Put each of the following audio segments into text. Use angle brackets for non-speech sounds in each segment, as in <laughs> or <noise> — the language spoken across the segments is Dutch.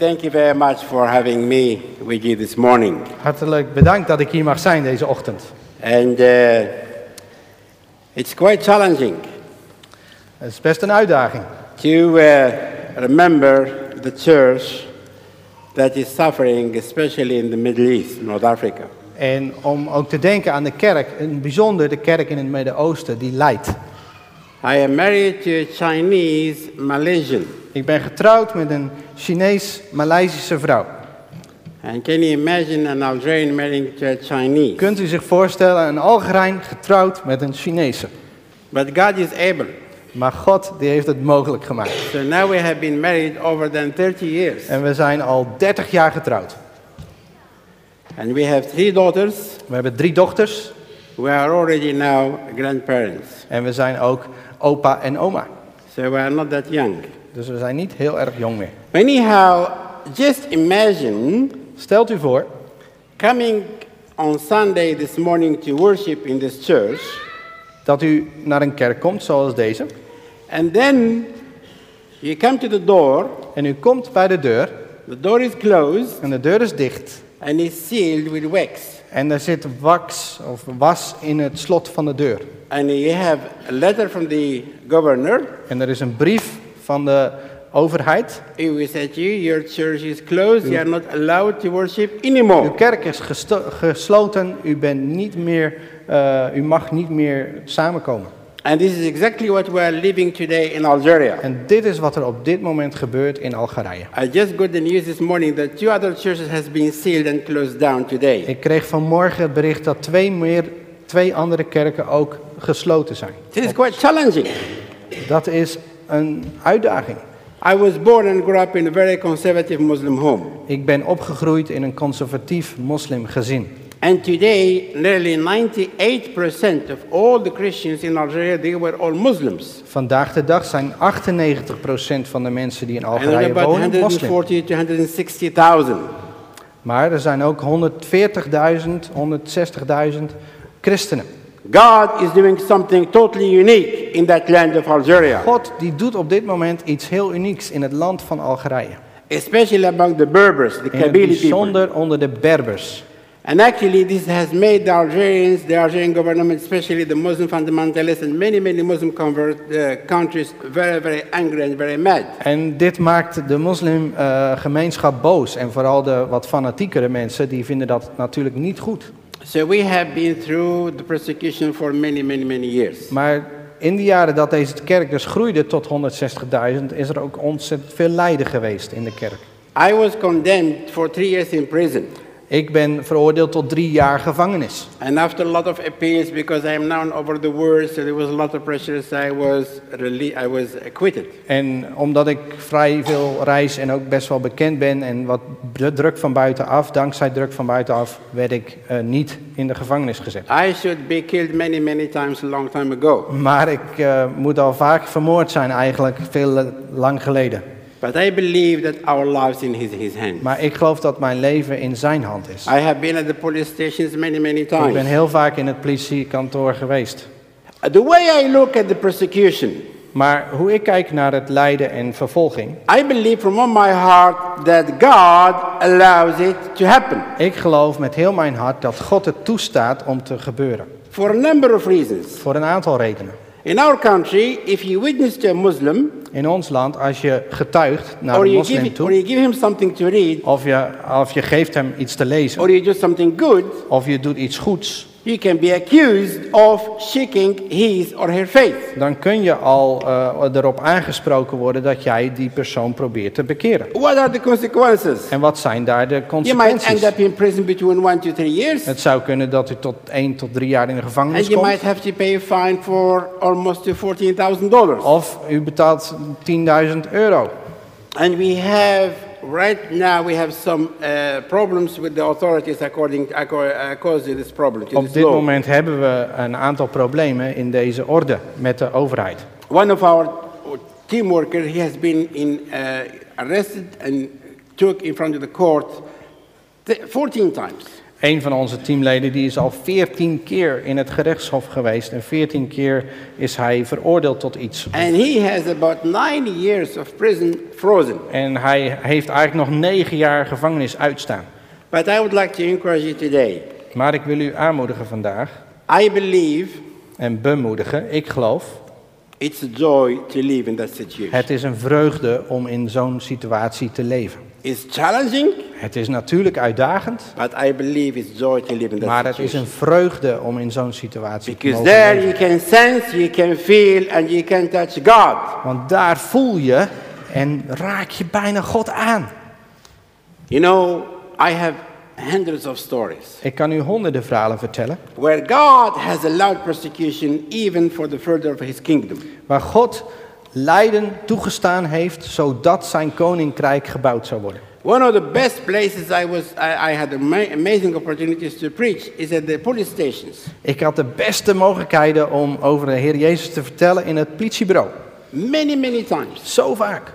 Thank you very much for having me with you this morning. Hartelijk bedankt dat ik hier mag zijn deze ochtend. And uh, it's quite challenging Het is best een uitdaging to uh, remember the church that is suffering, especially in the Middle East, North Africa. en om ook te denken aan de kerk, in bijzonder de kerk in het Midden-Oosten die leidt. I am married to a Chinese Malaysian. Ik ben getrouwd met een Chinees-Maleisische vrouw. And can you imagine an Algerian marrying to a Chinese? Kunt u zich voorstellen, een Algerijn getrouwd met een Chinese. But God is able. Maar God die heeft het mogelijk gemaakt. So now we have been married over than 30 years. En we zijn al 30 jaar getrouwd. And we have three daughters We hebben drie dochters who are already now grandparents. en we zijn ook opa en oma. So we are not that young. Dus we zijn niet heel erg jong meer. Anyhow, just imagine Stelt u voor coming on Sunday this morning to worship in this church, dat u naar een kerk komt zoals deze. and then you come to the door, En u komt bij de deur the door is closed, en de deur is dicht. and it's sealed with wax. En er zit wax of was in het slot van de deur. And you have a letter from the governor. En er is een brief van de overheid. Say to you, your church is closed, you are not allowed to worship Uw anymore. kerk is gesloten. U, bent niet meer, eh, u mag niet meer samenkomen. And this is exactly what we are living today in Algeria. En dit is wat er op dit moment gebeurt in Algerije. I just got the news this morning that two other churches has been sealed and closed down today. Ik kreeg vanmorgen het bericht dat twee, meer, twee andere kerken ook gesloten zijn. It is quite challenging. Dat is een uitdaging. I was born and grew up in a very conservative Muslim home. Ik ben opgegroeid in een conservatief moslimgezin. And today, nearly 98% of all the Christians in Algeria, they were all Muslims. Vandaag de dag zijn 98% van de mensen die in Algerije wonen moslim. 140 to 160,000. Maar er zijn ook 140.000, 160.000 christenen. God is doing something totally unique in that land of Algeria, God die doet op dit moment iets heel unieks in het land van Algerije. especially among the Berbers, the Kabyle people. bijzonder onder de Berbers. And actually, this has made the Algerians, the Algerian government, especially the Muslim fundamentalists and many, many Muslim convert uh, countries, very, very angry and very mad. En dit maakt de moslimgemeenschap boos. En vooral de wat fanatiekere mensen, die vinden dat natuurlijk niet goed. So we have been through the persecution for many, many, many years. Maar in de jaren dat deze kerk dus groeide tot 160.000, is er ook ontzettend veel lijden geweest in de kerk. I was condemned for three years in prison. Ik ben veroordeeld tot drie jaar gevangenis. And after a lot of appeals, because I am now over the world, so there was a lot of pressure, so I was, I was acquitted. En omdat ik vrij veel reis en ook best wel bekend ben en wat dru- druk van buitenaf, dankzij druk van buitenaf, werd ik eh, niet in de gevangenis gezet. I should be killed many, many times a long time ago. Maar ik eh, moet al vaak vermoord zijn eigenlijk, veel eh, lang geleden. But I believe that our lives in his, his hand. Maar ik geloof dat mijn leven in zijn hand is. I have been at the police stations many, many Ik ben times. heel vaak in het politiekantoor geweest. The way I look at the persecution, Maar hoe ik kijk naar het lijden en vervolging, I believe from all my heart that God allows it to happen ik geloof met heel mijn hart dat God het toestaat om te gebeuren. for a number of reasons. Voor een aantal redenen. In our country, if you witness to a Muslim In ons land, als je getuigt naar or een you, give, moslim or you give him something to read of je, of je geeft hem iets te lezen, or you do something good, of je doet iets goeds, you can be accused of shaking his or her faith. dan kun je al eh, erop aangesproken worden dat jij die persoon probeert te bekeren. What are the consequences? En wat zijn daar de You might consequenties? end up in prison between one to three years, Het zou kunnen dat u tot 1 tot 3 jaar in de and gevangenis you komt. might have to pay a fine for almost to $14,000. Of u betaalt 10.000 euro. And we have, right now, we have some uh, problems with the authorities according, acco- according to this problem, to Op this dit law. moment hebben we een aantal problemen in deze orde met de overheid. One of our team workers, he has been in, uh, arrested and took in front of the court th- 14 times. Een van onze teamleden die is al 14 keer in het gerechtshof geweest en 14 keer is hij veroordeeld tot iets. And he has about 90 years of prison frozen. En hij heeft eigenlijk nog 9 jaar gevangenis uitstaan. But I would like to encourage you today. Maar ik wil u aanmoedigen vandaag I believe en bemoedigen. Ik geloof, it's a joy to live in that situation. het is een vreugde om in zo'n situatie te leven. It's challenging, Het is natuurlijk uitdagend, but I believe it's joy to live in that maar het is een vreugde om in zo'n situatie te Because mogen there leven. you can sense, you can feel, and you can touch God. Want daar voel je en raak je bijna God aan. You know, I have hundreds of stories Ik kan u honderden verhalen vertellen where God has allowed persecution even for the further of his kingdom. waar God lijden toegestaan heeft zodat zijn koninkrijk gebouwd zou worden. One of the best places I was, I, I had ama- amazing opportunities to preach is at the police stations. Ik had de beste mogelijkheden om over de Heer Jezus te vertellen in het politiebureau. Many, many times. Zo vaak.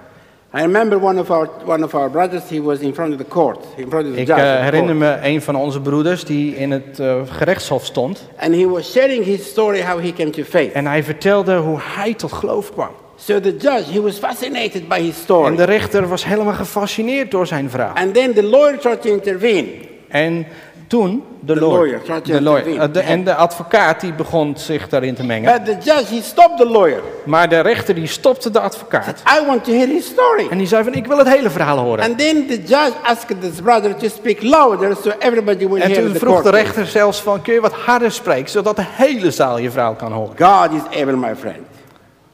I remember one of our, one of our brothers, he was in front of the court, in front of the Ik judge. the herinner me een van onze broeders die in het eh, gerechtshof stond. And he was sharing his story how he came to faith. En hij vertelde hoe hij tot geloof kwam. So the judge, he was fascinated by his En story. de rechter was helemaal gefascineerd door zijn verhaal. And then the lawyer tried to intervene. En toen de, lawyer, de lawyer de- en de advocaat die begon zich daarin te mengen. But the judge, he stopped the lawyer. Maar de rechter die stopte de advocaat. I want to hear his story. En die zei van ik wil het hele verhaal horen. And then the judge asked this brother to speak louder so everybody will En hear toen vroeg de rechter zelfs van kun je wat harder spreken zodat de hele zaal je verhaal kan horen. God is able, my friend.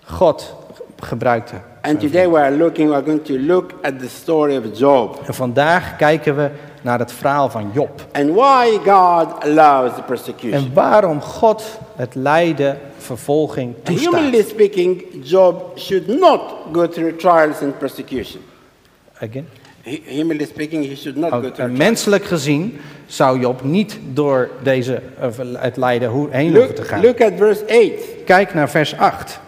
God gebruikte. And today we are looking, we are going to look at the story of Job En vandaag kijken we naar het verhaal van Job. and why God allows the persecution. En waarom God het lijden, vervolging toestaat. Humanly speaking, Job should not go through trials and persecution. Again? Hu- Humanly speaking, he should not Oh, go through trials. menselijk gezien zou Job niet door deze, eh, het lijden heen hoeven te Look, gaan. look at verse 8. Kijk naar vers 8.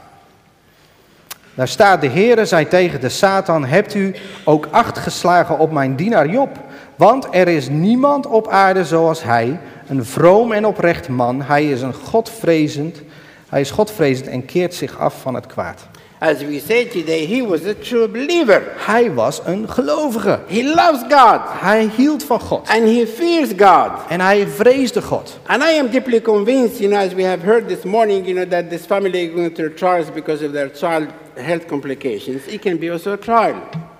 Daar staat de Heere zei tegen de Satan, hebt u ook acht geslagen op mijn dienaar Job? Want er is niemand op aarde zoals hij, een vroom en oprecht man. Hij is een godvrezend, hij is godvrezend en keert zich af van het kwaad. As we say today, he was a true believer. Hij was een gelovige. He loves God Hij hield van God. and he fears God. En hij vreesde God. And I am deeply convinced, you know, as we have heard this morning, you know, that this family is going through trials because of their child health complications. It can be also a trial.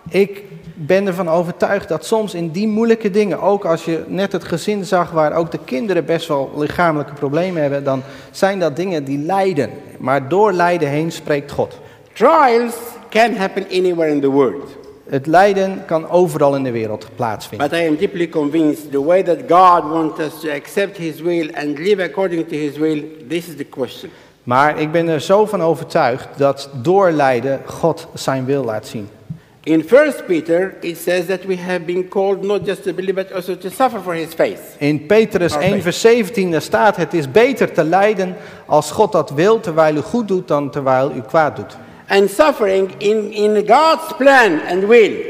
Ik ben ervan overtuigd dat soms in die moeilijke dingen, ook als je net het gezin zag waar ook de kinderen best wel lichamelijke problemen hebben, dan zijn dat dingen die lijden. Maar door lijden heen spreekt God. Trials can happen anywhere in the world. Het lijden kan overal in de wereld plaatsvinden. But I am deeply convinced the way that God wants us to accept His will and live according to His will, this is the question. Maar ik ben er zo van overtuigd dat door lijden God zijn wil laat zien. In 1 Peter, it says that we have been called not just to believe, but also to suffer for His faith. In Petrus Our 1 faith. vers 17 daar staat, het is beter te lijden als God dat wil terwijl u goed doet dan terwijl u kwaad doet. And suffering in, in God's plan and will.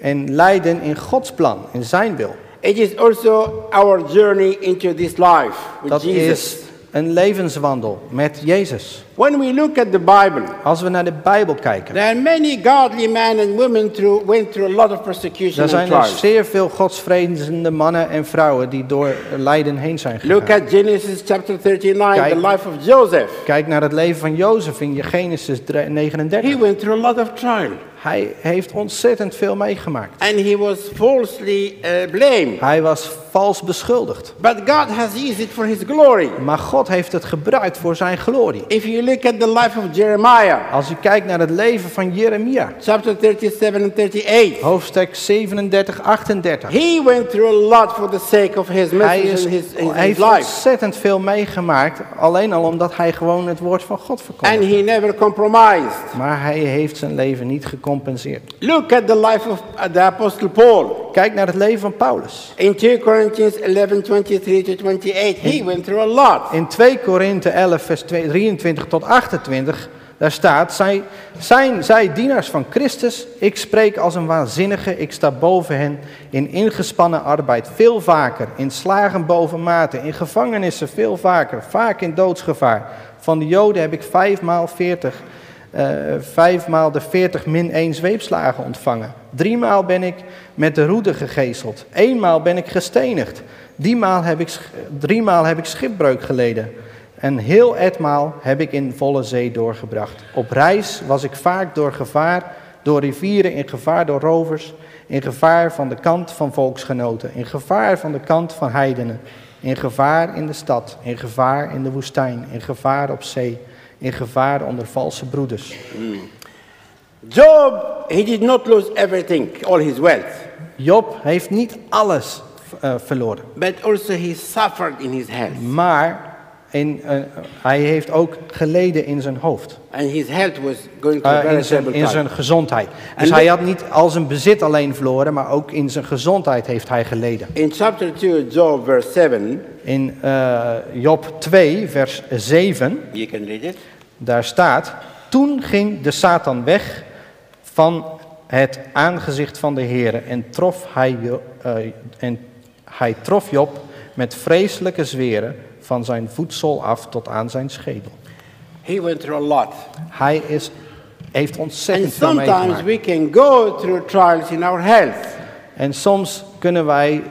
En lijden in Gods plan, in zijn wil. It is also our journey into this life with Dat Jesus. is een levenswandel met Jezus. When we look at the Bible, Als we naar de Bijbel kijken, there are many godly men and women through, went through a lot of persecution and zijn er zeer veel godsvrezende mannen en vrouwen die door lijden heen zijn Look gegaan. at Genesis chapter 39, Kijk. the life of Joseph. Kijk naar het leven van Jozef in Genesis He 39. went through a lot of trial Hij heeft ontzettend veel meegemaakt. and he was falsely uh, blamed. Hij was vals beschuldigd. But God has used it for his glory. Maar God heeft het gebruikt voor zijn glorie. If you look at the life of Jeremiah, Als u kijkt naar het leven van Jeremia, chapter 37 and 38, hoofdstuk 37, 38. he went through a lot for the sake of his Hij, message is, and his, his, hij heeft life. ontzettend veel meegemaakt, alleen al omdat hij gewoon het woord van God And verkondigde. he never compromised. Maar hij heeft zijn leven niet gecompenseerd. Look at the life of uh, the Apostle Paul. Kijk naar het leven van Paulus. In 2 Corinthians 11 23 to 28, he went through a lot. In 2 Korinthe 11, vers 2 23 tot 28 Daar staat, zij, zijn zij dienaars van Christus? Ik spreek als een waanzinnige, ik sta boven hen in ingespannen arbeid, veel vaker, in slagen boven mate, in gevangenissen veel vaker, vaak in doodsgevaar. Van de Joden heb ik vijfmaal veertig, vijfmaal de veertig min één zweepslagen ontvangen. Driemaal ben ik met de roede gegezeld, eenmaal ben ik gestenigd, driemaal heb ik, driemaal heb ik schipbreuk geleden. En heel etmaal heb ik in volle zee doorgebracht. Op reis was ik vaak door gevaar, door rivieren, in gevaar door rovers, in gevaar van de kant van volksgenoten, in gevaar van de kant van heidenen, in gevaar in de stad, in gevaar in de woestijn, in gevaar op zee, in gevaar onder valse broeders. Job, he did not lose everything, all his wealth, Job heeft niet alles eh, verloren, but also he suffered in his health. maar in, eh, hij heeft ook geleden in zijn hoofd. And his health was going a very in, zijn, in zijn gezondheid. Dus hij had niet al zijn bezit alleen verloren, maar ook in zijn gezondheid heeft hij geleden. In chapter 2, Job, verse 7, In eh, Job 2, vers 7, you can read it. daar staat: Toen ging de Satan weg van het aangezicht van de Heer en trof hij, eh, en hij trof Job met vreselijke zweren van zijn voedsel af tot aan zijn schedel. He went through a lot. Hij is, heeft ontzettend veel meegemaakt. we can go through trials in our health. En soms kunnen wij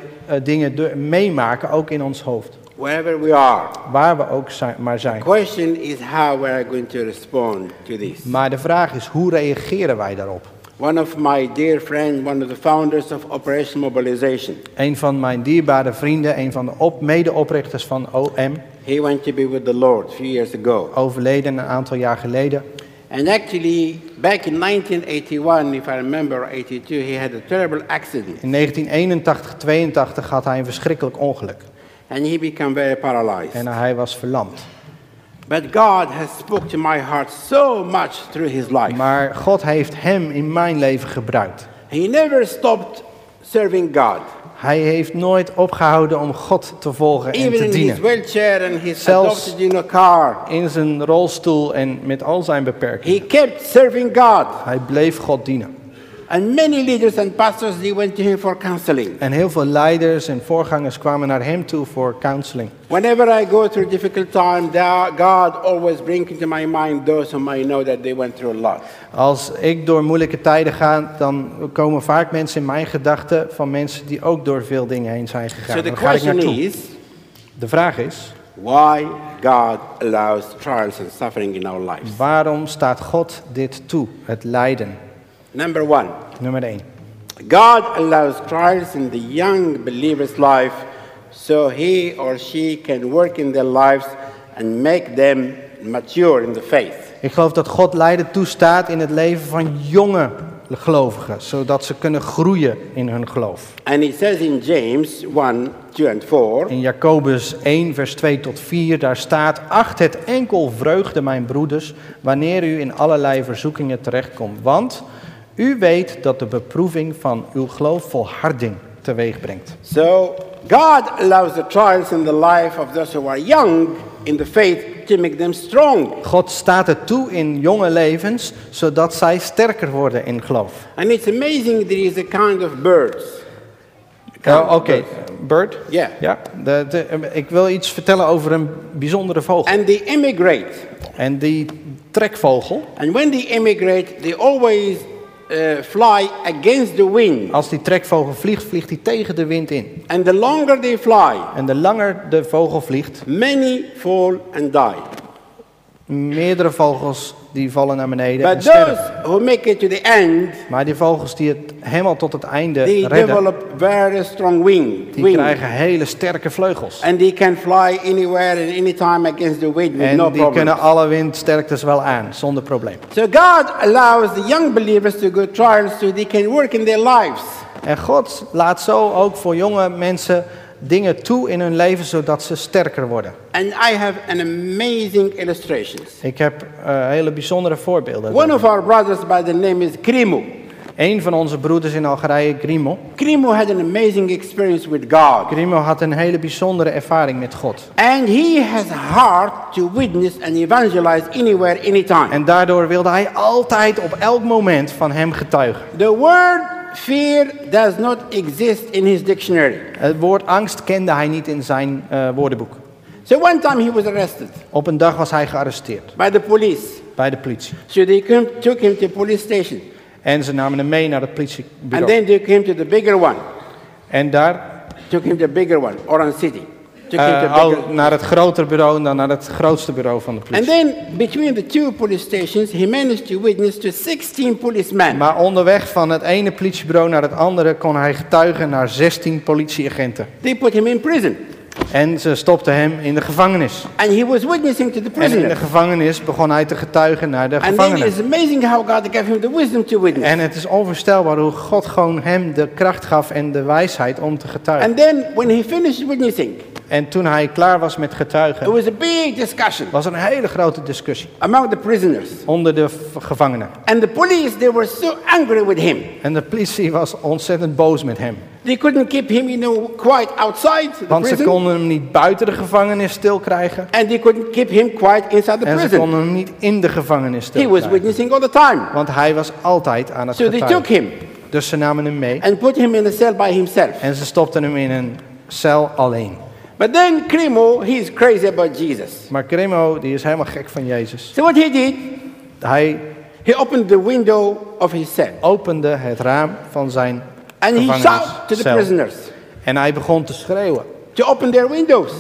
dingen do- meemaken, ook in ons hoofd. wherever we are. Waar we ook zijn, maar zijn. Question is how we are going to respond to this. Maar de vraag is, hoe reageren wij daarop? One of my dear friends, one of the founders of Operation Mobilization, Een van mijn dierbare vrienden, een van de op, medeoprichters van OM, he went to be with the Lord few years ago. overleden een aantal jaar geleden. And actually, back in 1981, if I remember, 82, he had a terrible accident. In 1981, 82 had hij een verschrikkelijk ongeluk. And he became very paralyzed. En hij was verlamd. But God has spoke to my heart so much through his life. Maar God heeft hem in mijn leven gebruikt. He never stopped serving God. Hij heeft nooit opgehouden om God te volgen en Even te dienen. Zelfs- in a car. In zijn rolstoel en met al zijn beperkingen. He kept serving God. Hij bleef God dienen. And many leaders and pastors, they went to him for counseling. En heel veel leiders en voorgangers kwamen naar hem toe voor counseling. Whenever I go through difficult time, God always brings into my mind those whom I know that they went through a lot. Als ik door moeilijke tijden ga, dan komen vaak mensen in mijn gedachten van mensen die ook door veel dingen heen zijn gegaan. So the Daar ga ik question naartoe. is, De vraag is, why God allows trials and suffering in our lives? waarom staat God dit toe, het lijden? Number one, Nummer 1. God allows trials in the young believer's life so he or she can work in their lives and make them mature in the faith. Ik geloof dat God lijden toestaat in het leven van jonge gelovigen, zodat ze kunnen groeien in hun geloof. And it says in James 1, 2 and 4, In Jacobus 1, vers 2 tot 4, daar staat: Acht het enkel vreugde, mijn broeders, wanneer u in allerlei verzoekingen terechtkomt. Want u weet dat de beproeving van uw geloof volharding teweeg brengt. So God allows the trials in the life of those who are young in the faith to make them strong. God staat het toe in jonge levens, zodat zij sterker worden in geloof. And it's amazing there is a kind of birds. Ja, Oké, Bert? Yeah. Ja, de, de, ik wil iets vertellen over een bijzondere vogel. And they immigrate. En die trekvogel, And when they immigrate, they always uh, fly against the wind. als die trekvogel vliegt, vliegt hij tegen de wind in. And the longer they fly, En de langer de vogel vliegt, many fall and die. Meerdere vogels die vallen naar beneden en But sterven. those who make it to the end, Maar die vogels die het helemaal tot het einde they redden, develop very strong wing. die wing. krijgen hele sterke vleugels. And they can fly anywhere and anytime against the wind with En no die problem. kunnen alle windsterktes wel aan, zonder probleem. So God allows the young believers to go trials so they can work in their lives. En God laat zo ook voor jonge mensen dingen toe in hun leven, zodat ze sterker worden. And I have an amazing illustrations. Ik heb eh, hele bijzondere voorbeelden. One of our brothers by the name is Krimu. Een van onze broeders in Algerije, Grimo. Krimo had an amazing experience with God. Grimo had een hele bijzondere ervaring met God. And he has heart to witness and evangelize anywhere, anytime. En daardoor wilde hij altijd op elk moment van hem getuigen. The word fear does not exist in his dictionary. Het woord angst kende hij niet in zijn eh, woordenboek. So one time he was arrested Op een dag was hij gearresteerd by the police. bij de politie. So they come, took him to police station. En ze namen hem mee naar het And politiebureau. then they him to the bigger one. En daar Took him to the bigger one, Orange City. To al naar het grotere bureau en dan naar het grootste bureau van de And politie. then between the two police stations, he managed to witness to 16 policemen. Maar onderweg van het ene politiebureau naar het andere kon hij getuigen naar 16 politieagenten. They put him in prison. En ze stopten hem in de gevangenis. And he was witnessing to the En in de gevangenis begon hij te getuigen naar de And then gevangenen. it's amazing how God gave him the wisdom to witness. En het is onvoorstelbaar hoe God gewoon hem de kracht gaf en de wijsheid om te getuigen. And then when he finished witnessing, En toen hij klaar was met getuigen, was a big discussion was een hele grote discussie among the prisoners. onder de gevangenen. And the police, they were so angry with him. En de politie was ontzettend boos met hem. They couldn't keep him, you know, quiet outside the Want ze prison. konden hem niet buiten de gevangenis stil krijgen. And they couldn't keep him quiet inside the En ze prison. konden hem niet in de gevangenis He stil was krijgen. witnessing all the time. Want hij was altijd aan het So they took getuigen. him Dus ze namen hem mee and put him in a cell by himself. en ze stopten hem in een cel alleen. But then Krimo, he's crazy about Jesus. Maar Cremo, die is helemaal gek van Jezus. So what he did, Hij he opened the window of his cell opende het raam van zijn and he shouted to the prisoners En hij begon te schreeuwen. to open their windows.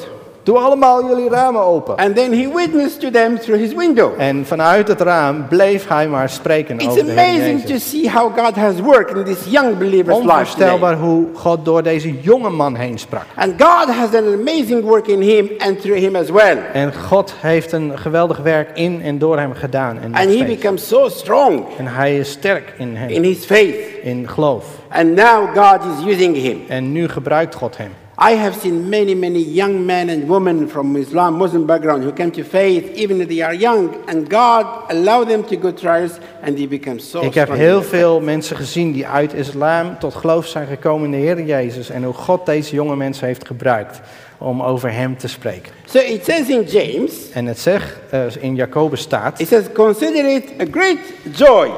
Doe allemaal jullie ramen open. And then he witnessed to them through his window. En vanuit het raam bleef hij maar spreken It's over de Heer amazing to Jezus. see how God has worked in this young believer's life today. Onvoorstelbaar hoe God door deze jonge man heen sprak. And God has an amazing work in him and through him as well. En God heeft een geweldig werk in en door hem gedaan. En, nog And he steeds. becomes so strong en hij is sterk in hem, in his faith. in geloof. And now God is using him. En nu gebruikt God hem. I have seen many, many young men and women from Islam, Muslim background who came to faith even if they are young, and God allowed them to go trials and they become so Ik heb heel veel mensen gezien die uit islam tot geloof zijn gekomen in de Heer Jezus. En hoe God deze jonge mensen heeft gebruikt om over hem te spreken. So it says in James, En het zegt eh, in Jacobus staat, it says, consider it a great joy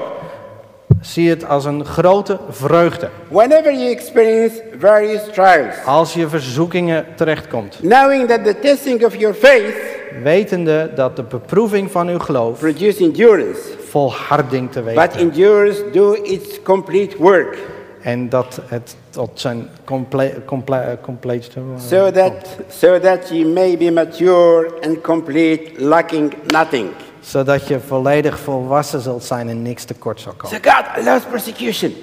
zie het als een grote vreugde. whenever you experience various trials, Als je verzoekingen terechtkomt. knowing that the testing of your faith Wetende dat de beproeving van uw geloof produces endurance, volharding teweeg but brengt. endurance do its complete work, En dat het tot zijn comple comple compleet... so that, so that you may be mature and complete, lacking nothing. Zodat je volledig volwassen zult zijn en niks tekort zal So komen. God allows persecution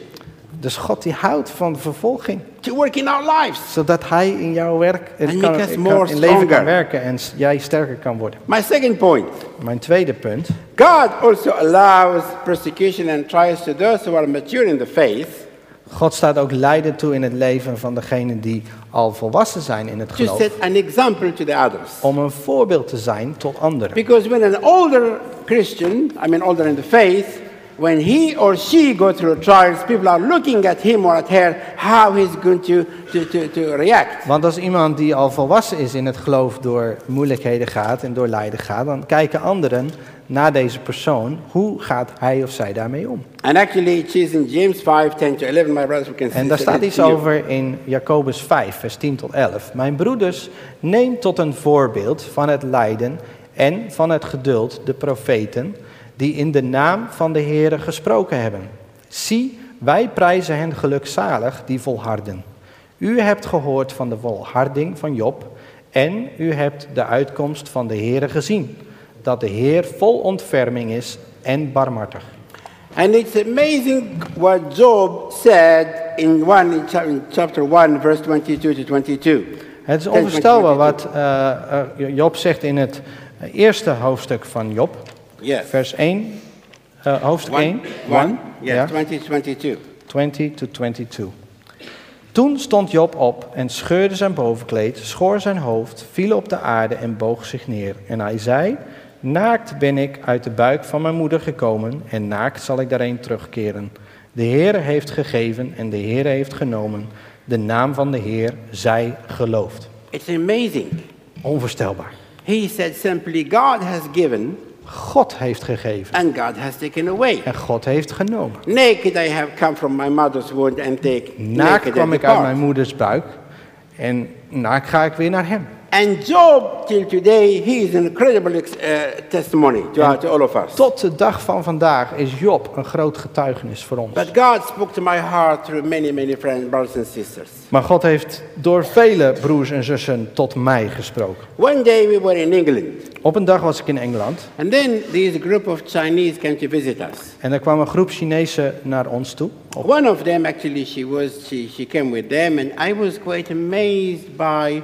Dus God die houdt van vervolging. to work in our lives. Zodat hij in jouw werk in, kan, in, leven kan werken en jij sterker kan worden. My second point Mijn tweede punt. God also allows persecution and trials to those who are mature in the faith God staat ook lijden toe in het leven van degenen die al volwassen zijn in het to geloof. set an example to the others. Om een voorbeeld te zijn tot anderen. Because when an older Christian, I mean older in the faith, when he or she go through trials, people are looking at him or at her how he's going to, to, to, to react. Want als iemand die al volwassen is in het geloof door moeilijkheden gaat en door lijden gaat, dan kijken anderen naar deze persoon. Hoe gaat hij of zij daarmee om? And actually, it is in James 5 10 to 11, my brothers, we can En daar staat iets over in Jacobus 5, vers 10 tot 11. Mijn broeders, neem tot een voorbeeld van het lijden en van het geduld de profeten die in de naam van de Heere gesproken hebben. Zie, wij prijzen hen gelukzalig die volharden. U hebt gehoord van de volharding van Job en u hebt de uitkomst van de Heere gezien. Dat de Heer vol ontferming is en barmhartig. And it's amazing what Job said in, one, in cha- in chapter 1, verse 22 to 22. Het is 10, onvoorstelbaar 22. wat eh, Job zegt in het eerste hoofdstuk van Job, Yes. vers 1, eh, hoofdstuk 1, 1, yes, ja, 20 to 22. 20 to 22. Toen stond Job op en scheurde zijn bovenkleed, schoor zijn hoofd, viel op de aarde en boog zich neer. En hij zei, naakt ben ik uit de buik van mijn moeder gekomen en naakt zal ik daarheen terugkeren. De Heer heeft gegeven en de Heer heeft genomen. De naam van de Heer zij geloofd. It's amazing. Onvoorstelbaar. He said simply, God has given God heeft gegeven and God has taken away. en God heeft genomen. Naked I have come from my mother's womb and take Naakt kwam ik uit mijn moeders buik en naakt ga ik weer naar hem. And Job, till today, he is an incredible uh, testimony to, to all of us. Tot de dag van vandaag is Job een groot getuigenis voor ons. But God spoke to my heart through many, many friends, brothers and sisters. Maar God heeft door vele broers en zussen tot mij gesproken. One day we were in England, Op een dag was ik in Engeland and then this group of Chinese came to visit us. en er kwam een groep Chinezen naar ons toe. One of them, actually, she was she, she came with them, and I was quite amazed by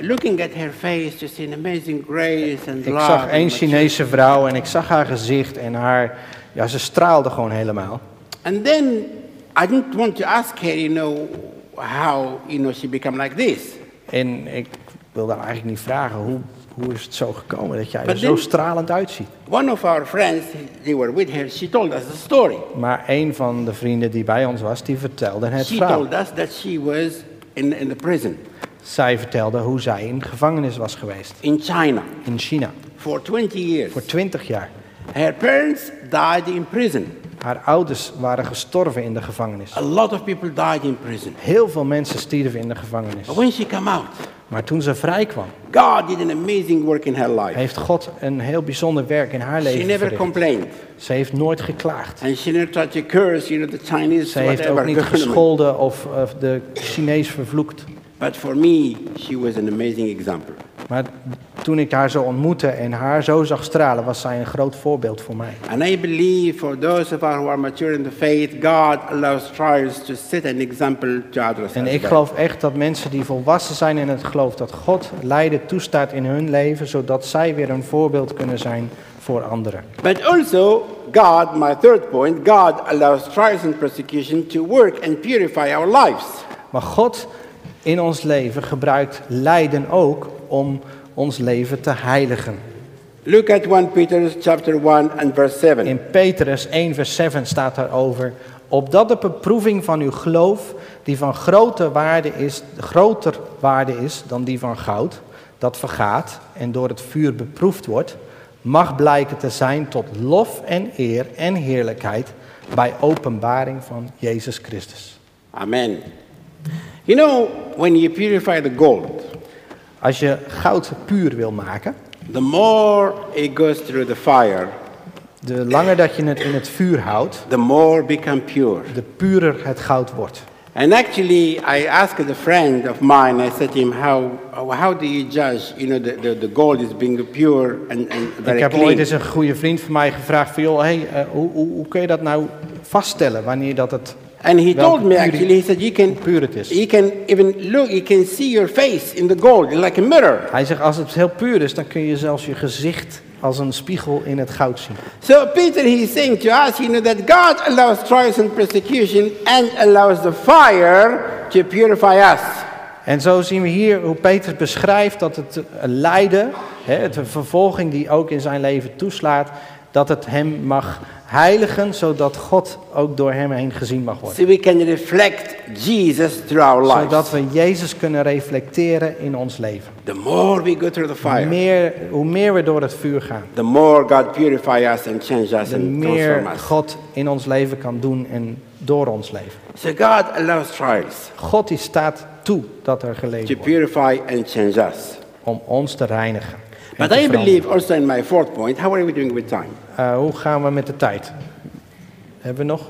looking at her face, just in amazing grace and Ik zag één. Chinese vrouw en ik zag haar gezicht en haar, ja, ze straalde gewoon helemaal. And then I didn't want to ask her, you know, how you know she became like this. En ik wilde haar eigenlijk niet vragen, hoe, hoe is het zo gekomen dat jij er zo stralend uitziet? One of our friends, they were with her. She told us the story. Maar een van de vrienden die bij ons was, die vertelde het She verhaal. told us that she was in, in the prison Zij vertelde hoe zij in gevangenis was geweest in China in China for 20 years. voor 20 jaar. Her parents died in prison. Haar ouders waren gestorven in de gevangenis. A lot of people died in prison. Heel veel mensen stierven in de gevangenis. But when she came out, Maar toen ze vrij kwam, God did an amazing work in her life. heeft God een heel bijzonder werk in haar She leven never verricht. complained. Ze heeft nooit geklaagd. And she never tried to curse, you know, the Chinese, Ze heeft ook niet gescholden of, of de Chinees vervloekt. But for me, she was an amazing example. Maar toen ik haar zo ontmoette en haar zo zag stralen, was zij een groot voorbeeld voor mij. And I believe for those of us who are mature in the faith, God allows trials to set an example to others. En ik geloof echt dat mensen die volwassen zijn in het geloof, dat God lijden toestaat in hun leven, zodat zij weer een voorbeeld kunnen zijn voor anderen. But also, God, my third point, God allows trials and persecution to work and purify our lives. Maar God in ons leven gebruikt lijden ook om ons leven te heiligen. Look at 1 Peter chapter 1 and verse 7. In Petrus 1 vers 7 staat daarover, opdat de beproeving van uw geloof, die van grote waarde is, groter waarde is dan die van goud, dat vergaat en door het vuur beproefd wordt, mag blijken te zijn tot lof en eer en heerlijkheid bij openbaring van Jezus Christus. Amen. You know, when you purify the gold, Als je goud puur wil maken, the more it goes through the fire, de langer dat je het in het vuur houdt, the more become pure. de purer het goud wordt. And actually, I asked a friend of mine, I said to him, how, how do you judge, you know, the, the, the gold is being pure and, and very Ik heb clean? ooit eens een goede vriend van mij gevraagd van, joh, hey, eh, hoe, hoe, hoe kun je dat nou vaststellen wanneer dat het, And he told me actually, he said, you can, puur het is? you can even look, you can see your face in the gold, like a mirror. Hij zegt, als het heel puur is, dan kun je zelfs je gezicht als een spiegel in het goud zien. So Peter, he's saying to us, you know, that God allows trials and persecution and allows the fire to purify us. En zo zien we hier hoe Peter beschrijft dat het lijden, hè, het vervolging die ook in zijn leven toeslaat, dat het hem mag heiligen, zodat God ook door hem heen gezien mag worden. So we can reflect Jesus through our lives. Zodat we Jezus kunnen reflecteren in ons leven. The more we go through the Hoe fire, meer, hoe meer we door het vuur gaan, the more God purify us and change us and meer us. God in ons leven kan doen en door ons leven. So God allows trials God die staat toe dat er geleden wordt purify and change us. om ons te reinigen. But I believe also in my fourth point, how are we doing with time? Eh, hoe gaan we met de tijd? Hebben we nog?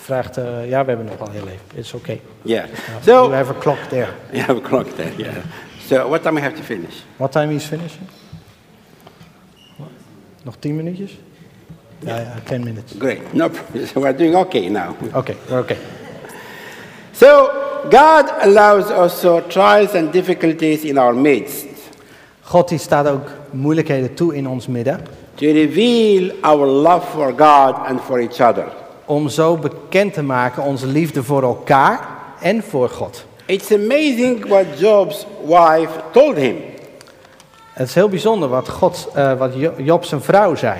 Vraagt, eh, ja, we hebben nog al heel even. It's okay. Yeah. So, So, we have a clock there. you have a clock there, yeah. So what time we have to finish? What time is finishing? Nog tien minuutjes? Ja, ja, ten minutes. Great, no problem. <laughs> So we're doing okay now. Okay, oké. So God allows also trials and difficulties in our midst God die staat ook moeilijkheden toe in ons midden. to reveal our love for God and for each other. Om zo bekend te maken onze liefde voor elkaar en voor God. It's amazing what Job's wife told him. Het is heel bijzonder wat, God, eh, wat Jo- Job zijn vrouw zei.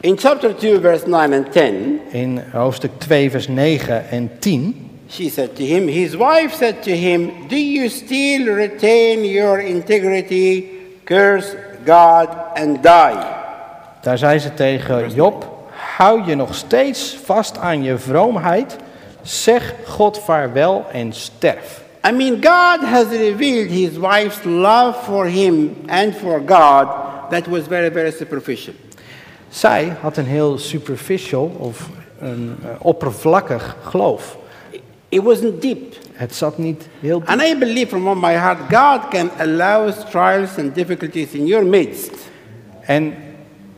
In chapter 2, verse 9 and 10, In hoofdstuk 2, vers 9 en 10. She said to him, His wife said to him, Do you still retain your integrity? Curse God and die. Daar zei ze tegen Job: Hou je nog steeds vast aan je vroomheid? Zeg God vaarwel en sterf. I mean, God has revealed his wife's love for him and for God that was very, very superficial. Zij had een heel superficial of een eh, oppervlakkig geloof. It wasn't deep. Het zat niet heel diep. And I believe from all my heart, God can allow trials and difficulties in your midst En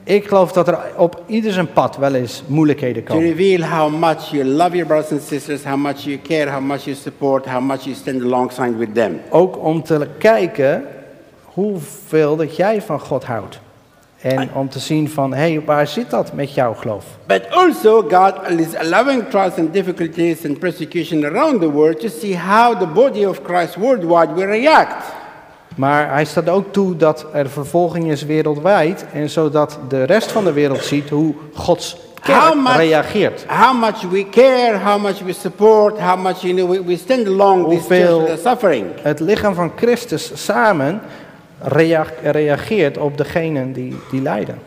ik geloof dat er op ieder zijn pad wel eens moeilijkheden to komen. reveal how much you love your brothers and sisters, how much you care, how much you support, how much you stand alongside with them. Ook om te kijken hoeveel dat jij van God houdt. En om te zien van, hé, hey, waar zit dat met jouw geloof? But also, God is allowing trials and difficulties and persecution around the world to see how the body of Christ worldwide will react. Maar hij staat ook toe dat er vervolging is wereldwijd. En zodat de rest van de wereld ziet hoe Gods kerk How much- reageert. How much we care, how much we support, how much you know we, we stand along this Hoeveel- are suffering. Het lichaam van Christus samen reageert op degenen die, die lijden.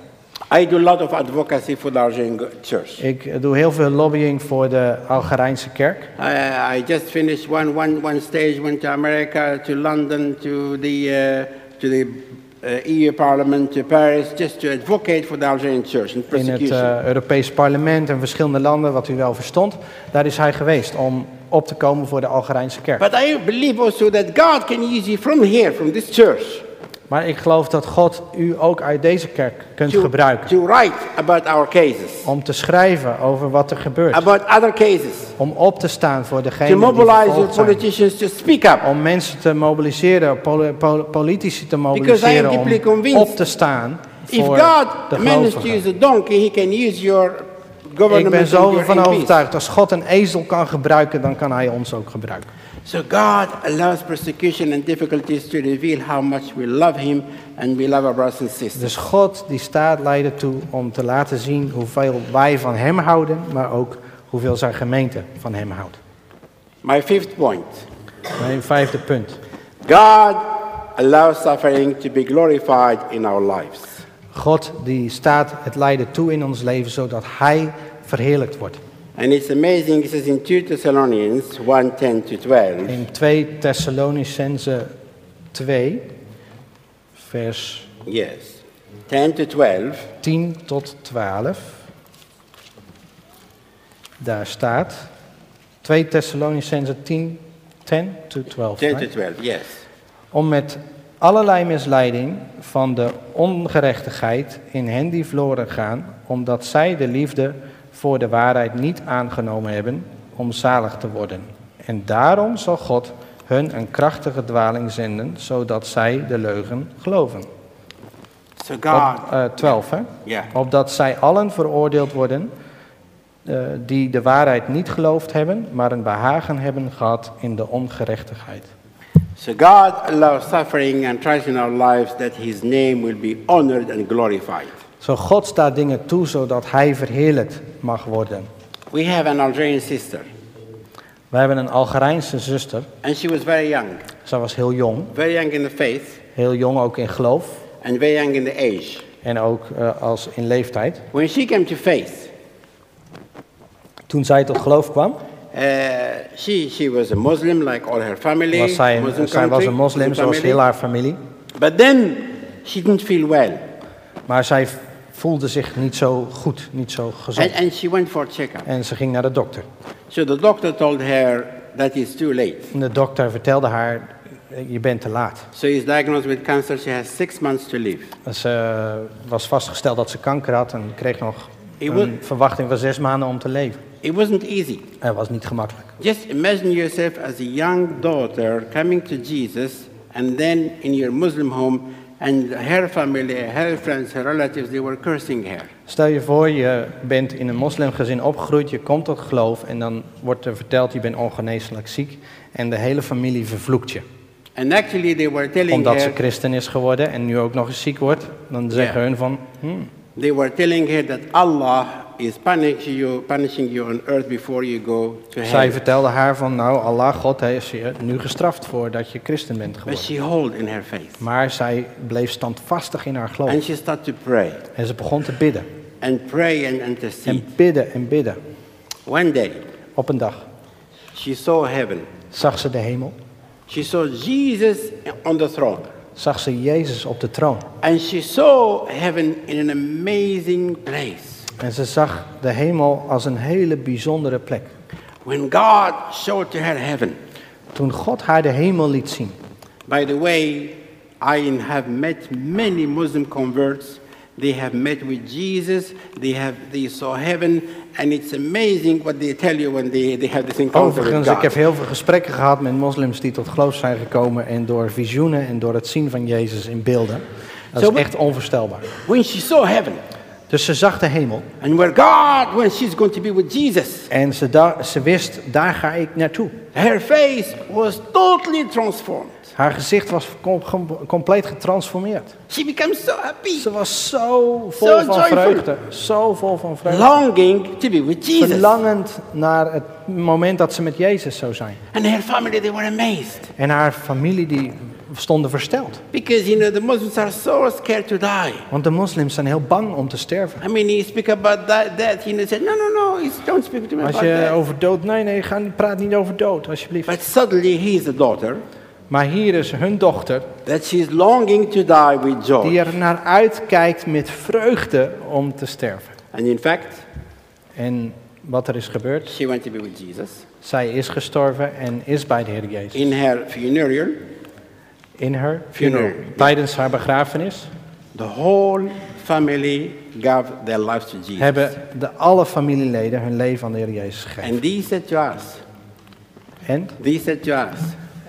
I do a lot of advocacy for the Argentine church. Ik doe heel veel lobbying voor de Algerijnse kerk. I, I just finished one, one, one stage, went to America, to London, to the, uh, to the uh, EU Parliament, to Paris, just to advocate for the Algerian church and In het eh, Europees parlement en verschillende landen, wat u wel verstond. Daar is hij geweest om op te komen voor de Algerijnse kerk. but I believe also that God can use you from here, from this church, Maar ik geloof dat God u ook uit deze kerk kunt to, gebruiken. to write about our cases, Om te schrijven over wat er gebeurt. about other cases, Om op te staan voor to degenen die vervolgd zijn. politicians to speak up. Om mensen te mobiliseren, poli- poli- politici te mobiliseren om op te staan If voor God de managed to gelovigen. use a donkey, he can use your Ik government ben and zo van overtuigd, als God een ezel kan gebruiken, dan kan hij ons ook gebruiken. So God allows persecution and difficulties to reveal how much we love Him and we love our brothers and sisters. Dus God die staat leidt toe om te laten zien hoeveel wij van hem houden, maar ook hoeveel zijn gemeente van hem houdt. My fifth point Mijn vijfde punt. God allows suffering to be glorified in our lives. God die staat het lijden toe in ons leven, zodat hij verheerlijkt wordt. And it's amazing, it says in 2 Thessalonians 1 10 to 12. In 2 Thessalonicense 2, vers Yes. 10 to 12. 10 tot 12. Daar staat 2 Thessalonicense 10, 10 to 12. 10 right? to 12, yes. Om met allerlei misleiding van de ongerechtigheid in hen die verloren gaan, omdat zij de liefde voor de waarheid niet aangenomen hebben om zalig te worden. En daarom zal God hun een krachtige dwaling zenden, zodat zij de leugen geloven. So God, Op, eh, 12, hè? yeah. Opdat zij allen veroordeeld worden eh, die de waarheid niet geloofd hebben, maar een behagen hebben gehad in de ongerechtigheid. So God allows suffering and trials in our lives that His name will be honored and glorified. Zo God staat dingen toe zodat hij verheerlijkt mag worden. We have an Algerian sister, Wij hebben een Algerijnse zuster. and she was very young, Zij was heel jong, very young in the faith, heel jong ook in geloof and very young in the age. en ook eh, als in leeftijd. When she came to faith, Toen zij tot geloof kwam, uh, she, she was a Muslim like all her family. was zij, Muslim zij was een moslim zoals heel haar familie. But then she didn't feel well, Maar zij voelde zich niet zo goed, niet zo gezond. and, and she went for checkup. En ze ging naar de dokter. So the doctor told her that it's too late. En de dokter vertelde haar, "Eh, je bent te laat. So she's diagnosed with cancer. She has six months to live. Ze eh, was vastgesteld dat ze kanker had en kreeg nog It een verwachting van zes maanden om te leven. It wasn't easy. Het was niet gemakkelijk. Just imagine yourself as a young daughter coming to Jesus, and then in your Muslim home, and her family, her friends, her relatives, they were cursing her. Stel je voor, je bent in een moslimgezin opgegroeid, je komt tot geloof en dan wordt er verteld je bent ongeneeslijk ziek en de hele familie vervloekt je. And actually, they were telling Omdat ze her, christen is geworden en nu ook nog eens ziek wordt, dan zeggen Ja. hun van, hmm, They were telling her that Allah is punishing you, punishing you on earth before you go to Zij heaven. vertelde haar van, nou, Allah, God heeft je nu gestraft voordat je christen bent But geworden. she held in her faith. Maar zij bleef standvastig in haar geloof. And she started to pray En ze begon te bidden. and pray and intercede. En bidden en bidden. One day, Op een dag she saw heaven. zag ze de hemel. She saw Jesus on the throne. Zag ze Jezus op de troon. And she saw heaven in an amazing place. En ze zag de hemel als een hele bijzondere plek. When God showed her heaven, Toen God haar de hemel liet zien. by the way, I have met many Muslim converts. They have met with Jesus. They have they saw heaven, and it's amazing what they tell you when they, they have this encounter with Overigens, ik heb God. heel veel gesprekken gehad met moslims die tot geloof zijn gekomen. En door visioenen en door het zien van Jezus in beelden. Dat is echt onvoorstelbaar. When she saw heaven, Dus ze zag de hemel. and where God, when she's going to be with Jesus, En ze, da- ze wist, daar ga ik naartoe. her face was totally transformed. Haar gezicht was com- com- compleet getransformeerd. She becomes so happy, Ze was zo vol Zo van joyful. vreugde. Zo vol van vreugde. longing to be with Jesus. Verlangend naar het moment dat ze met Jezus zou zijn. And her family, they were amazed. En haar familie die stonden versteld. Because, you know, the Muslims are so scared to die. Want de moslims zijn heel bang om te sterven. I mean, he speak about that, that you know, said, no, no, no, don't speak to me Als about je that. over dood... Nee, nee, ga, praat niet over dood, alsjeblieft. But suddenly he's a daughter Maar hier is hun dochter that she's longing to die with joy. die er naar uitkijkt met vreugde om te sterven. And in fact, En wat er is gebeurd, she went to be with Jesus. zij is gestorven en is bij de Heer Jezus. In her funeral, In haar funeral. Tijdens haar begrafenis the whole family gave their lives to Jesus. hebben de alle familieleden hun leven aan de Heer Jezus gegeven. And they said to us, En, they said to us,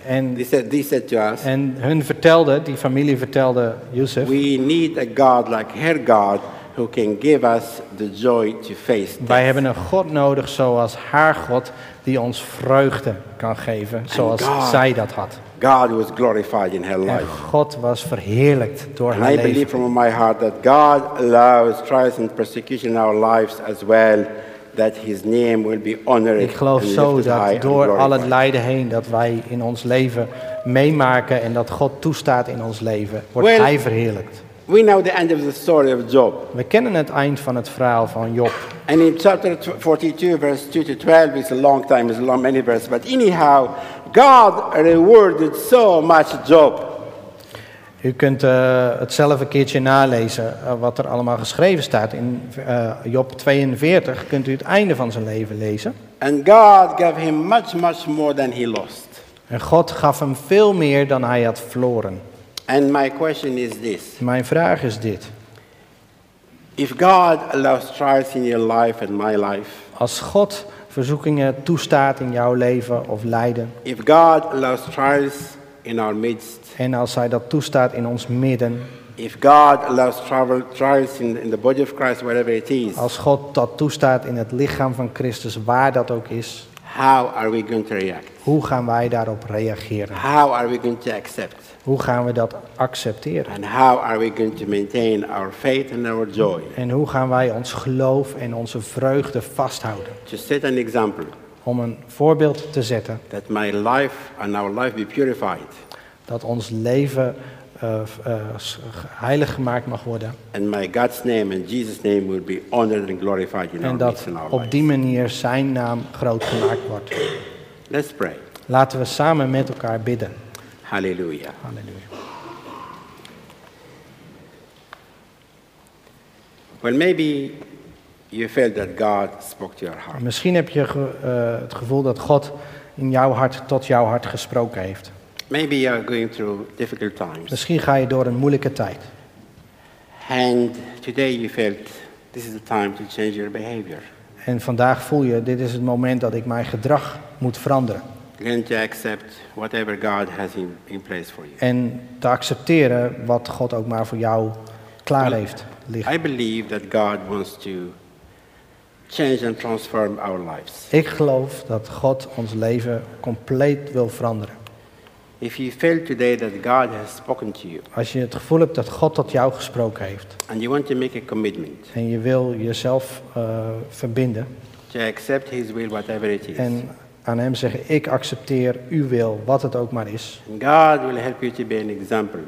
en, they said, they said to us, en hun vertelde, die familie vertelde Yusuf, we need a God like her God who can give us the joy to face wij death. hebben een God nodig zoals haar God, die ons vreugde kan geven, zoals God. zij dat had. God was glorified in her En life. God was verheerlijkt door haar And I believe leven. from my heart that God allows trials and persecution in our lives as well, that His name will be honored Ik geloof zo dat door al het lijden heen dat wij in ons leven meemaken en dat God toestaat in ons leven, wordt Well- Hij verheerlijkt. We know the end of the story of Job. We kennen het eind van het verhaal van Job. And in chapter tw- 42, verse 2 to 12, it's a long time, it's a long, many verses. But anyhow, God rewarded so much Job. U kunt eh, het zelf een keertje nalezen eh, wat er allemaal geschreven staat. In eh, Job 42 kunt u het einde van zijn leven lezen. And God gave him much, much more than he lost. En God gaf hem veel meer dan hij had verloren. And my question is this Mijn vraag is dit. If God allows trials in your life and my life, Als God verzoekingen toestaat in jouw leven of lijden. if God allows trials in our midst, En als hij dat toestaat in ons midden. if God allows trials in, in the body of Christ, wherever it is, Als God dat toestaat in het lichaam van Christus, waar dat ook is. how are we going to react? Hoe gaan wij daarop reageren? How are we going to accept? Hoe gaan we dat accepteren? And how are we going to maintain our faith and our joy? En hoe gaan wij ons geloof en onze vreugde vasthouden? To set an example Om een voorbeeld te zetten that my life and our life be purified, dat ons leven eh, s- heilig gemaakt mag worden. and my God's name and Jesus' name will be honored and glorified in our En dat midst and our op die manier zijn naam groot gemaakt wordt. Let's pray. Laten we samen met elkaar bidden. Hallelujah. Halleluja. Well, maybe you felt that God spoke to your heart. Misschien heb je ge- eh, het gevoel dat God in jouw hart tot jouw hart gesproken heeft. Maybe you are going through difficult times. Misschien ga je door een moeilijke tijd. And today you felt this is the time to change your behavior. En vandaag voel je, dit is het moment dat ik mijn gedrag moet veranderen. Learn to accept whatever God has in, in place for you. En te accepteren wat God ook maar voor jou klaar heeft liggen. I believe that God wants to change and transform our lives. Ik geloof dat God ons leven compleet wil veranderen. If you feel today that God has spoken to you Als je het gevoel hebt dat God tot jou gesproken heeft and you want to make a commitment en je wil jezelf eh, verbinden to accept His will, whatever it is, en aan Hem zeggen, ik accepteer uw wil, wat het ook maar is. God will help you to be an example,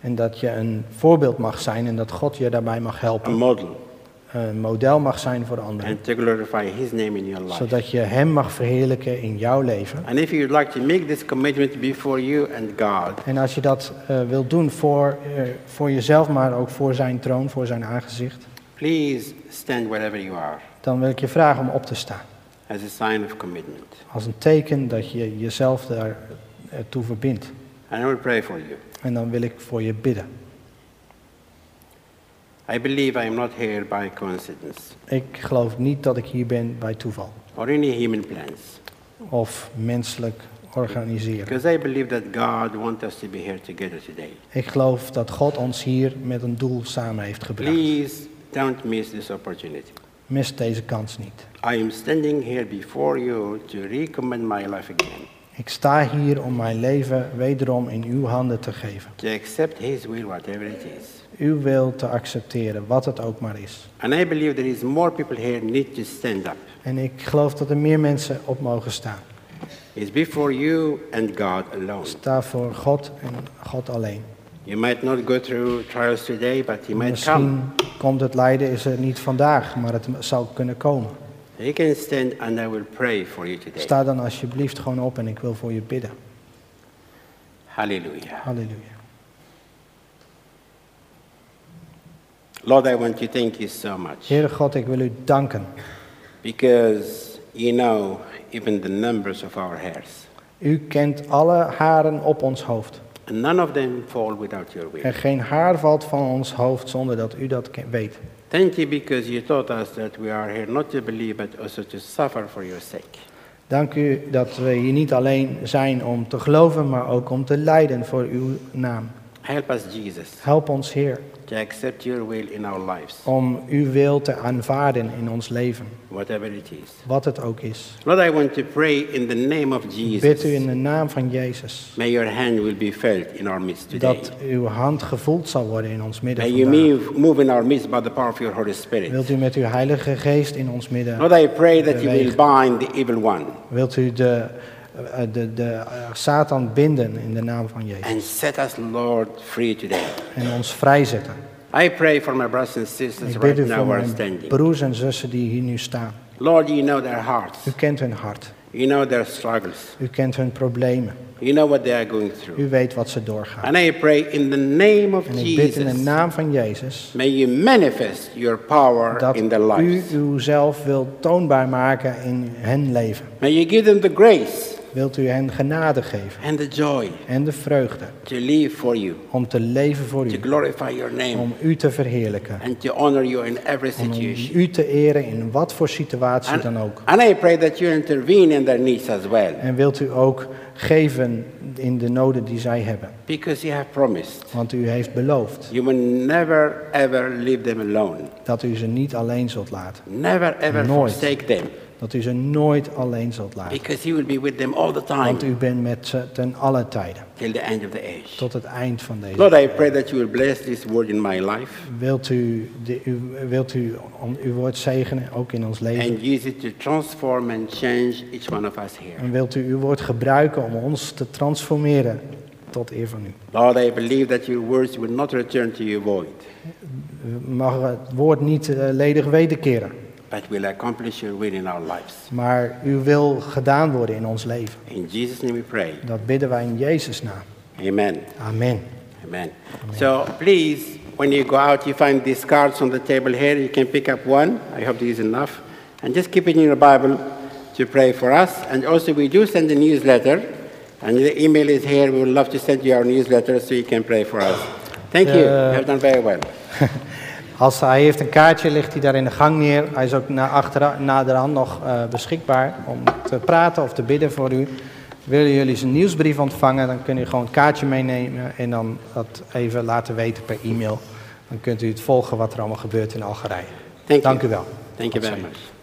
En dat je een voorbeeld mag zijn en dat God je daarbij mag a helpen. model, Een model mag zijn voor anderen. and to glorify His name in your life. Zodat je Hem mag verheerlijken in jouw leven. And if you'd like to make this commitment before you and God, En als je dat eh, wilt doen voor, eh, voor jezelf, maar ook voor zijn troon, voor zijn aangezicht, please stand wherever you are dan wil ik je vragen om op te staan. As a sign of commitment. Als een teken dat je jezelf daartoe verbindt. And I will pray for you. En dan wil ik voor je bidden. I believe I am not here by coincidence Ik geloof niet dat ik hier ben bij toeval or any human plans, of menselijk organiseren. because I believe that God wants us to be here together today. Ik geloof dat God ons hier met een doel samen heeft gebracht. Please don't miss this opportunity. Mis deze kans niet. I am standing here before you to recommend my life again, Ik sta hier om mijn leven wederom in uw handen te geven. to accept His will, whatever it is. Uw wil te accepteren, wat het ook maar is. And I believe there is more people here need to stand up. En ik geloof dat er meer mensen op mogen staan. It's before you and God alone. Sta voor God en God alleen. You might not go through trials today, but you might come. Komt het lijden is er niet vandaag, maar het zou kunnen komen. You can stand and I will pray for you today. Sta dan alsjeblieft gewoon op en ik wil voor je bidden. Hallelujah. Halleluja. Lord, I want to thank you so much Heere God, ik wil u danken. because you know even the numbers of our hairs. U kent alle haren op ons hoofd. And none of them fall without your will. En geen haar valt van ons hoofd zonder dat u dat weet. Thank you because you taught us that we are here not to believe but also to suffer for your sake. Dank u dat we hier niet alleen zijn om te geloven, maar ook om te lijden voor uw naam. Help us, Jesus, Help ons, Heer, to accept your will in our lives, om uw wil te aanvaarden in ons leven, whatever it is. wat het ook is. Lord, I want to pray in the name of Ik bid Jesus. u in de naam van Jezus May your hand will be felt in our midst today. dat uw hand gevoeld zal worden in ons midden May you vandaag. move, move in our midst by the power of your Holy Spirit. Wilt u met uw heilige geest in ons midden, Lord, I pray that you will bind the evil one wilt u de, de, de eh, Satan binden in de naam van Jezus and set us, Lord, free today. en ons vrijzetten. I pray for my brothers and sisters Ik right bid u now voor who are mijn standing. broers en zussen die hier nu staan. Lord, you know their hearts. U kent hun hart. You know their struggles. U kent hun problemen. You know what they are going through. U weet wat ze doorgaan. And I pray in the name of En ik bid in de Jesus, naam van Jezus may you manifest your power dat in their u lives. uzelf wilt toonbaar maken in hun leven. May you give them the grace Wilt u hen genade geven and the joy en de vreugde to live for you, om te leven voor to u, glorify your name, om u te verheerlijken, and to honor you in every om situation. u te eren in wat voor situatie dan ook. And I pray that you intervene in their needs as well, En wilt u ook geven in de noden die zij hebben. because you have promised Want u heeft beloofd you will never ever leave them alone, dat u ze niet alleen zult laten. never ever Nooit. forsake them, Dat u ze nooit alleen zult laten. because you will be with them all the Want time u bent met ze ten alle tijden. till the end of the age. Tot het eind van deze. Lord, I pray that you will bless this word in my life Wilt u, de, u, wilt u om uw woord zegenen, ook in ons leven? and use it to transform and change each one of us here. En wilt u uw woord gebruiken om ons te transformeren tot eer van u? Lord, I believe that your words will not return to you void, mag het woord niet eh, ledig wederkeren, but will accomplish your will in our lives. maar uw wil gedaan worden in ons leven. In Jesus' name we pray. Dat bidden wij in Jezus' naam. Amen. Amen. Amen. So please, when you go out, you find these cards on the table here. You can pick up one. I hope this is enough. And just keep it in your Bible to pray for us. And also, we do send a newsletter. And the email is here. We would love to send you our newsletter so you can pray for us. Thank you. You Uh, have done very well. <laughs> Als hij heeft een kaartje, ligt hij daar in de gang neer. Hij is ook na, naderhand nog eh, beschikbaar om te praten of te bidden voor u. Willen jullie zijn nieuwsbrief ontvangen, dan kunt u gewoon een kaartje meenemen en dan dat even laten weten per e-mail. Dan kunt u het volgen wat er allemaal gebeurt in Algerije. Dank u wel. Very zegen. much.